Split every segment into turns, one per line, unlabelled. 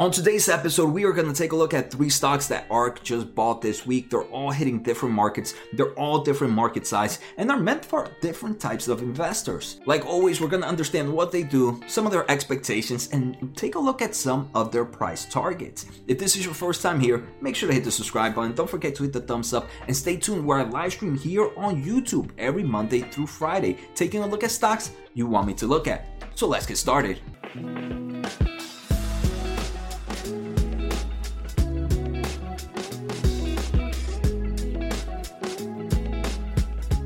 On today's episode, we are going to take a look at three stocks that ARK just bought this week. They're all hitting different markets, they're all different market size, and they're meant for different types of investors. Like always, we're going to understand what they do, some of their expectations, and take a look at some of their price targets. If this is your first time here, make sure to hit the subscribe button. Don't forget to hit the thumbs up and stay tuned where I live stream here on YouTube every Monday through Friday, taking a look at stocks you want me to look at. So let's get started.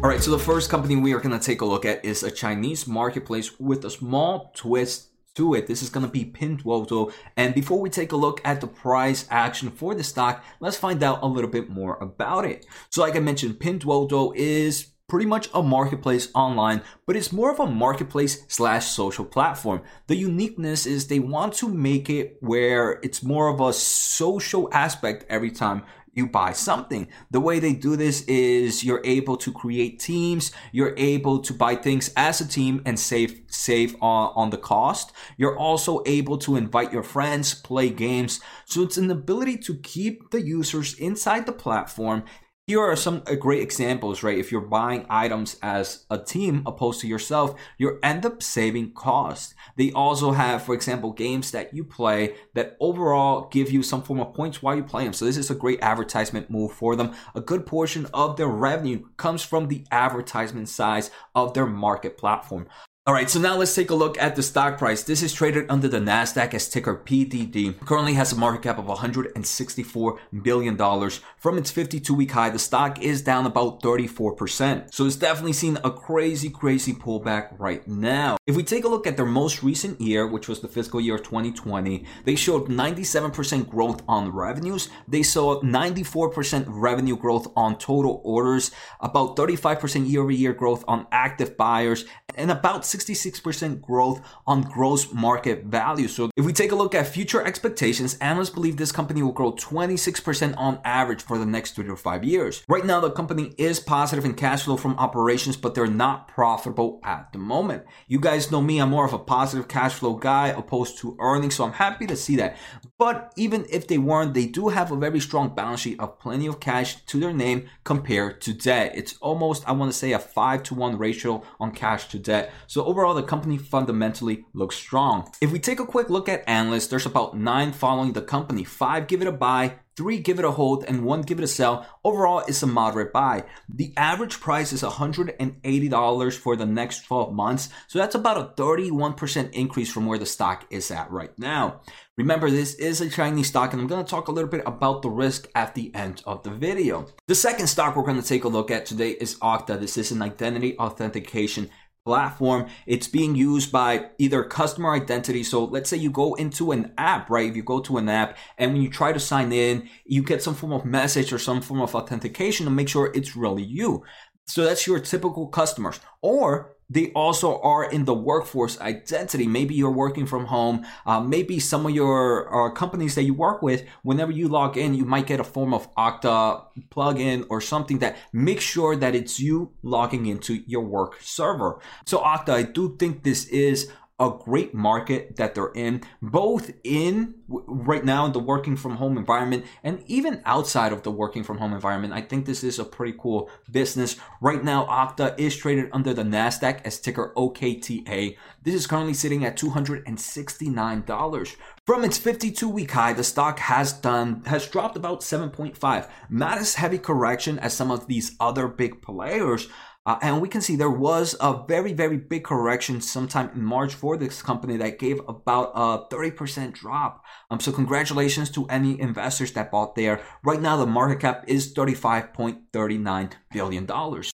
All right, so the first company we are going to take a look at is a Chinese marketplace with a small twist to it. This is going to be Pinduoduo. And before we take a look at the price action for the stock, let's find out a little bit more about it. So like I mentioned, Pinduoduo is pretty much a marketplace online, but it's more of a marketplace slash social platform. The uniqueness is they want to make it where it's more of a social aspect every time you buy something. The way they do this is you're able to create teams, you're able to buy things as a team and save save on, on the cost. You're also able to invite your friends, play games. So it's an ability to keep the users inside the platform here are some uh, great examples, right? If you're buying items as a team opposed to yourself, you end up saving cost. They also have, for example, games that you play that overall give you some form of points while you play them. So this is a great advertisement move for them. A good portion of their revenue comes from the advertisement size of their market platform. All right, so now let's take a look at the stock price. This is traded under the Nasdaq as ticker PDD. Currently has a market cap of 164 billion dollars. From its 52-week high, the stock is down about 34%. So it's definitely seen a crazy, crazy pullback right now. If we take a look at their most recent year, which was the fiscal year 2020, they showed 97% growth on revenues. They saw 94% revenue growth on total orders, about 35% year-over-year growth on active buyers, and about 66% growth on gross market value. So if we take a look at future expectations, analysts believe this company will grow 26% on average for the next three to five years. Right now, the company is positive in cash flow from operations, but they're not profitable at the moment. You guys know me, I'm more of a positive cash flow guy opposed to earnings, so I'm happy to see that. But even if they weren't, they do have a very strong balance sheet of plenty of cash to their name compared to debt. It's almost, I want to say, a five to one ratio on cash to debt. So overall, the company fundamentally looks strong. If we take a quick look at analysts, there's about nine following the company, five give it a buy, three give it a hold, and one give it a sell. Overall, it's a moderate buy. The average price is $180 for the next 12 months, so that's about a 31% increase from where the stock is at right now. Remember, this is a Chinese stock, and I'm going to talk a little bit about the risk at the end of the video. The second stock we're going to take a look at today is Okta. This is an identity authentication platform. It's being used by either customer identity. So let's say you go into an app, right? If you go to an app and when you try to sign in, you get some form of message or some form of authentication to make sure it's really you. So that's your typical customers. Or they also are in the workforce identity. Maybe you're working from home. Uh, maybe some of your uh, companies that you work with, whenever you log in, you might get a form of Okta plugin or something that makes sure that it's you logging into your work server. So Okta, I do think this is a great market that they're in, both in right now in the working from home environment and even outside of the working from home environment. I think this is a pretty cool business. Right now, Okta is traded under the NASDAQ as ticker OKTA. This is currently sitting at $269. From its 52 week high, the stock has done, has dropped about 7.5. Not as heavy correction as some of these other big players, uh, and we can see there was a very, very big correction sometime in March for this company that gave about a 30% drop. Um, so congratulations to any investors that bought there. Right now, the market cap is $35.39 billion.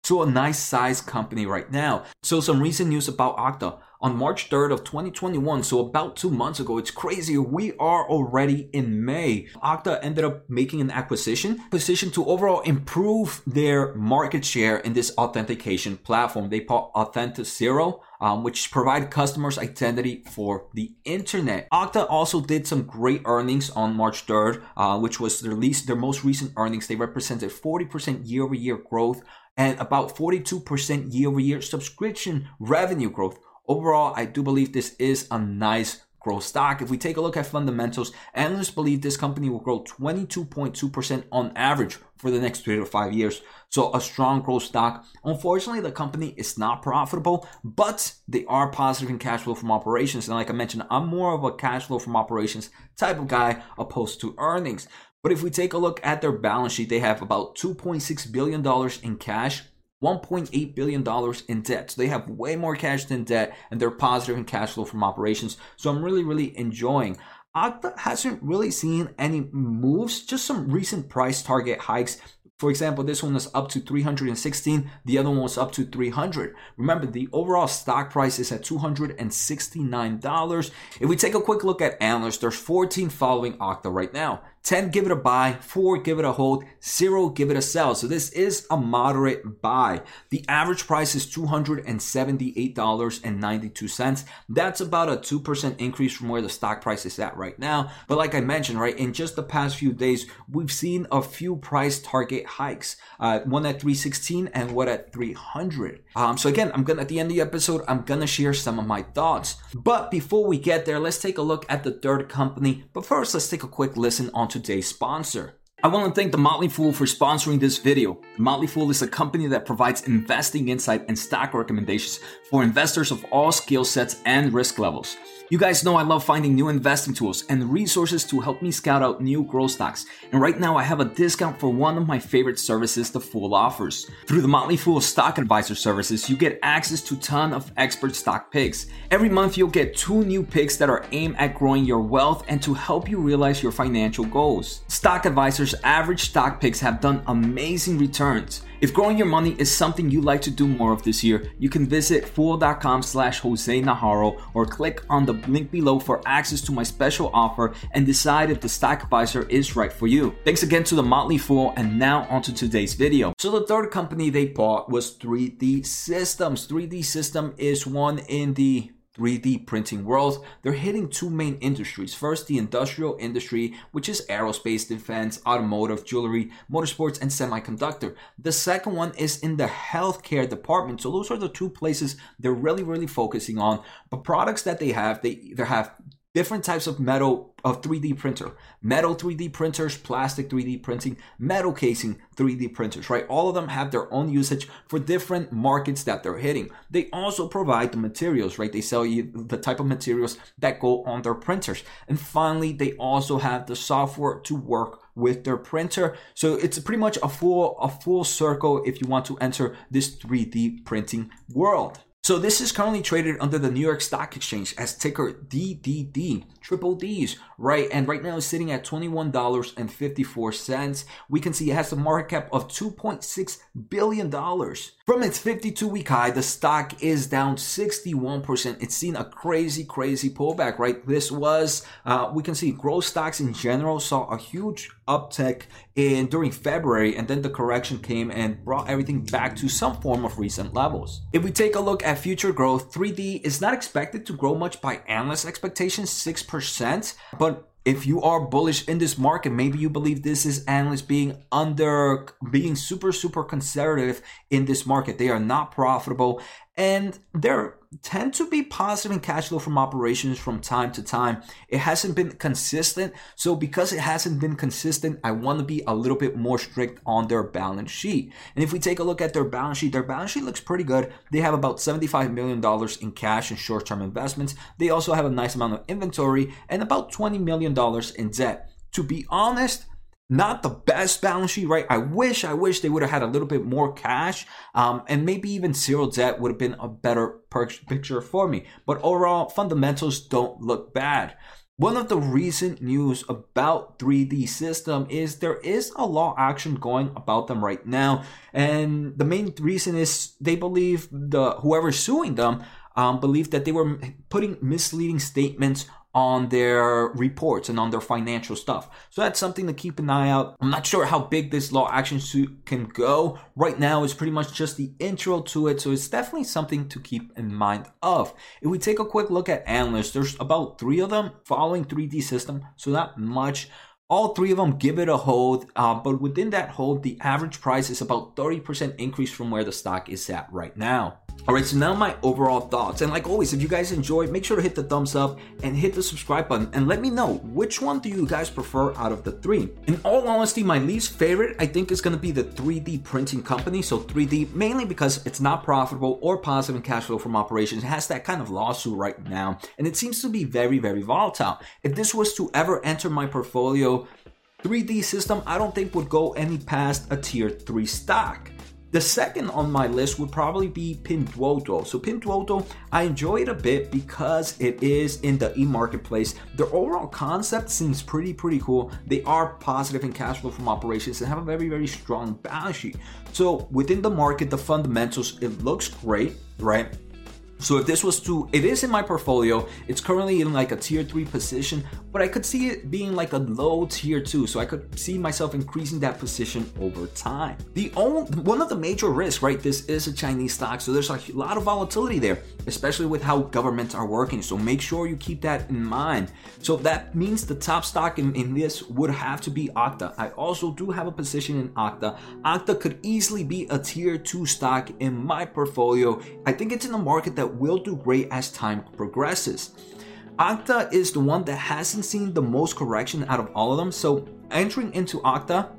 So a nice size company right now. So some recent news about Okta on March 3rd of 2021, so about two months ago. It's crazy. We are already in May. Okta ended up making an acquisition, position to overall improve their market share in this authentication platform. They bought Auth0, um, which provide customers identity for the internet. Okta also did some great earnings on March 3rd, uh, which was their least, their most recent earnings. They represented 40% year-over-year growth and about 42% year-over-year subscription revenue growth. Overall, I do believe this is a nice growth stock. If we take a look at fundamentals, analysts believe this company will grow 22.2% on average for the next three to five years. So a strong growth stock. Unfortunately, the company is not profitable, but they are positive in cash flow from operations. And like I mentioned, I'm more of a cash flow from operations type of guy opposed to earnings. But if we take a look at their balance sheet, they have about $2.6 billion in cash, $1.8 billion in debt. So they have way more cash than debt, and they're positive in cash flow from operations. So I'm really, really enjoying. Okta hasn't really seen any moves, just some recent price target hikes for example, this one is up to 316, the other one was up to 300. Remember, the overall stock price is at $269. If we take a quick look at analysts, there's 14 following Okta right now. 10 give it a buy, 4 give it a hold, 0 give it a sell. So this is a moderate buy. The average price is $278.92. That's about a 2% increase from where the stock price is at right now. But like I mentioned, right, in just the past few days, we've seen a few price target hikes. Uh, one at 316 and one at 300. Um, so again, I'm gonna at the end of the episode, I'm gonna share some of my thoughts. But before we get there, let's take a look at the third company. But first, let's take a quick listen on today's sponsor. I want to thank The Motley Fool for sponsoring this video. The Motley Fool is a company that provides investing insight and stock recommendations for investors of all skill sets and risk levels. You guys know I love finding new investing tools and resources to help me scout out new growth stocks. And right now I have a discount for one of my favorite services the Fool offers. Through the Motley Fool Stock Advisor services, you get access to ton of expert stock picks. Every month you'll get two new picks that are aimed at growing your wealth and to help you realize your financial goals. Stock Advisor's average stock picks have done amazing returns. If growing your money is something you'd like to do more of this year, you can visit fool.com slash Jose Najarro or click on the link below for access to my special offer and decide if the stock advisor is right for you. Thanks again to the Motley Fool and now onto today's video. So the third company they bought was 3D Systems. 3D System is one in the 3D printing world, they're hitting two main industries. First, the industrial industry, which is aerospace, defense, automotive, jewelry, motorsports, and semiconductor. The second one is in the healthcare department. So those are the two places they're really, really focusing on. But products that they have, they either have different types of metal of 3D printer, metal 3D printers, plastic 3D printing, metal casing 3D printers, right? All of them have their own usage for different markets that they're hitting. They also provide the materials, right? They sell you the type of materials that go on their printers. And finally, they also have the software to work with their printer. So it's pretty much a full a full circle if you want to enter this 3D printing world. So this is currently traded under the New York Stock Exchange as ticker DDD, triple D's, right? And right now it's sitting at $21.54. We can see it has a market cap of $2.6 billion. From its 52 week high, the stock is down 61%. It's seen a crazy, crazy pullback, right? This was, uh, we can see growth stocks in general saw a huge uptick in during February, and then the correction came and brought everything back to some form of recent levels. If we take a look at future growth, 3D is not expected to grow much by analyst expectations, 6%, but if you are bullish in this market, maybe you believe this is analysts being under, being super, super conservative in this market. They are not profitable and they're tend to be positive in cash flow from operations from time to time. It hasn't been consistent. So because it hasn't been consistent, I want to be a little bit more strict on their balance sheet. And if we take a look at their balance sheet, their balance sheet looks pretty good. They have about $75 million in cash and short-term investments. They also have a nice amount of inventory and about $20 million in debt. To be honest, not the best balance sheet, right? I wish, I wish they would have had a little bit more cash, um, and maybe even zero debt would have been a better picture for me. But overall, fundamentals don't look bad. One of the recent news about 3D system is there is a law action going about them right now, and the main reason is they believe the whoever's suing them um, believe that they were putting misleading statements on their reports and on their financial stuff. So that's something to keep an eye out. I'm not sure how big this law action suit can go. Right now it's pretty much just the intro to it, so it's definitely something to keep in mind of. If we take a quick look at analysts, there's about three of them following 3D system, so not much. All three of them give it a hold, uh, but within that hold, the average price is about 30% increase from where the stock is at right now. All right, so now my overall thoughts. And like always, if you guys enjoyed, make sure to hit the thumbs up and hit the subscribe button and let me know which one do you guys prefer out of the three. In all honesty, my least favorite, I think, is going to be the 3D printing company. So 3D, mainly because it's not profitable or positive in cash flow from operations. It has that kind of lawsuit right now, and it seems to be very, very volatile. If this was to ever enter my portfolio, 3D system, I don't think would go any past a tier 3 stock. The second on my list would probably be Pinduoduo. So Pinduoduo, I enjoy it a bit because it is in the e-marketplace. Their overall concept seems pretty, pretty cool. They are positive in cash flow from operations and have a very, very strong balance sheet. So within the market, the fundamentals, it looks great, right? So if this was to, it is in my portfolio. It's currently in like a tier three position, but I could see it being like a low tier two. So I could see myself increasing that position over time. The only one of the major risks, right? This is a Chinese stock, so there's a lot of volatility there, especially with how governments are working. So make sure you keep that in mind. So that means the top stock in, in this would have to be Okta. I also do have a position in Okta. Okta could easily be a tier two stock in my portfolio. I think it's in a market that will do great as time progresses. Okta is the one that hasn't seen the most correction out of all of them, so entering into Okta,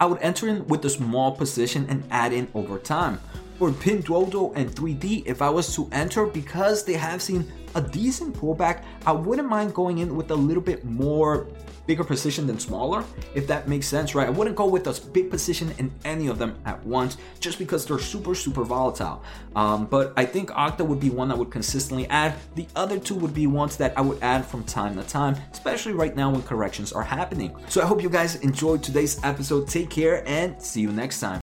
I would enter in with a small position and add in over time. For Pinduoduo and 3D, if I was to enter because they have seen a decent pullback, I wouldn't mind going in with a little bit more bigger position than smaller, if that makes sense, right? I wouldn't go with a big position in any of them at once just because they're super, super volatile. Um, but I think Okta would be one I would consistently add. The other two would be ones that I would add from time to time, especially right now when corrections are happening. So I hope you guys enjoyed today's episode. Take care and see you next time.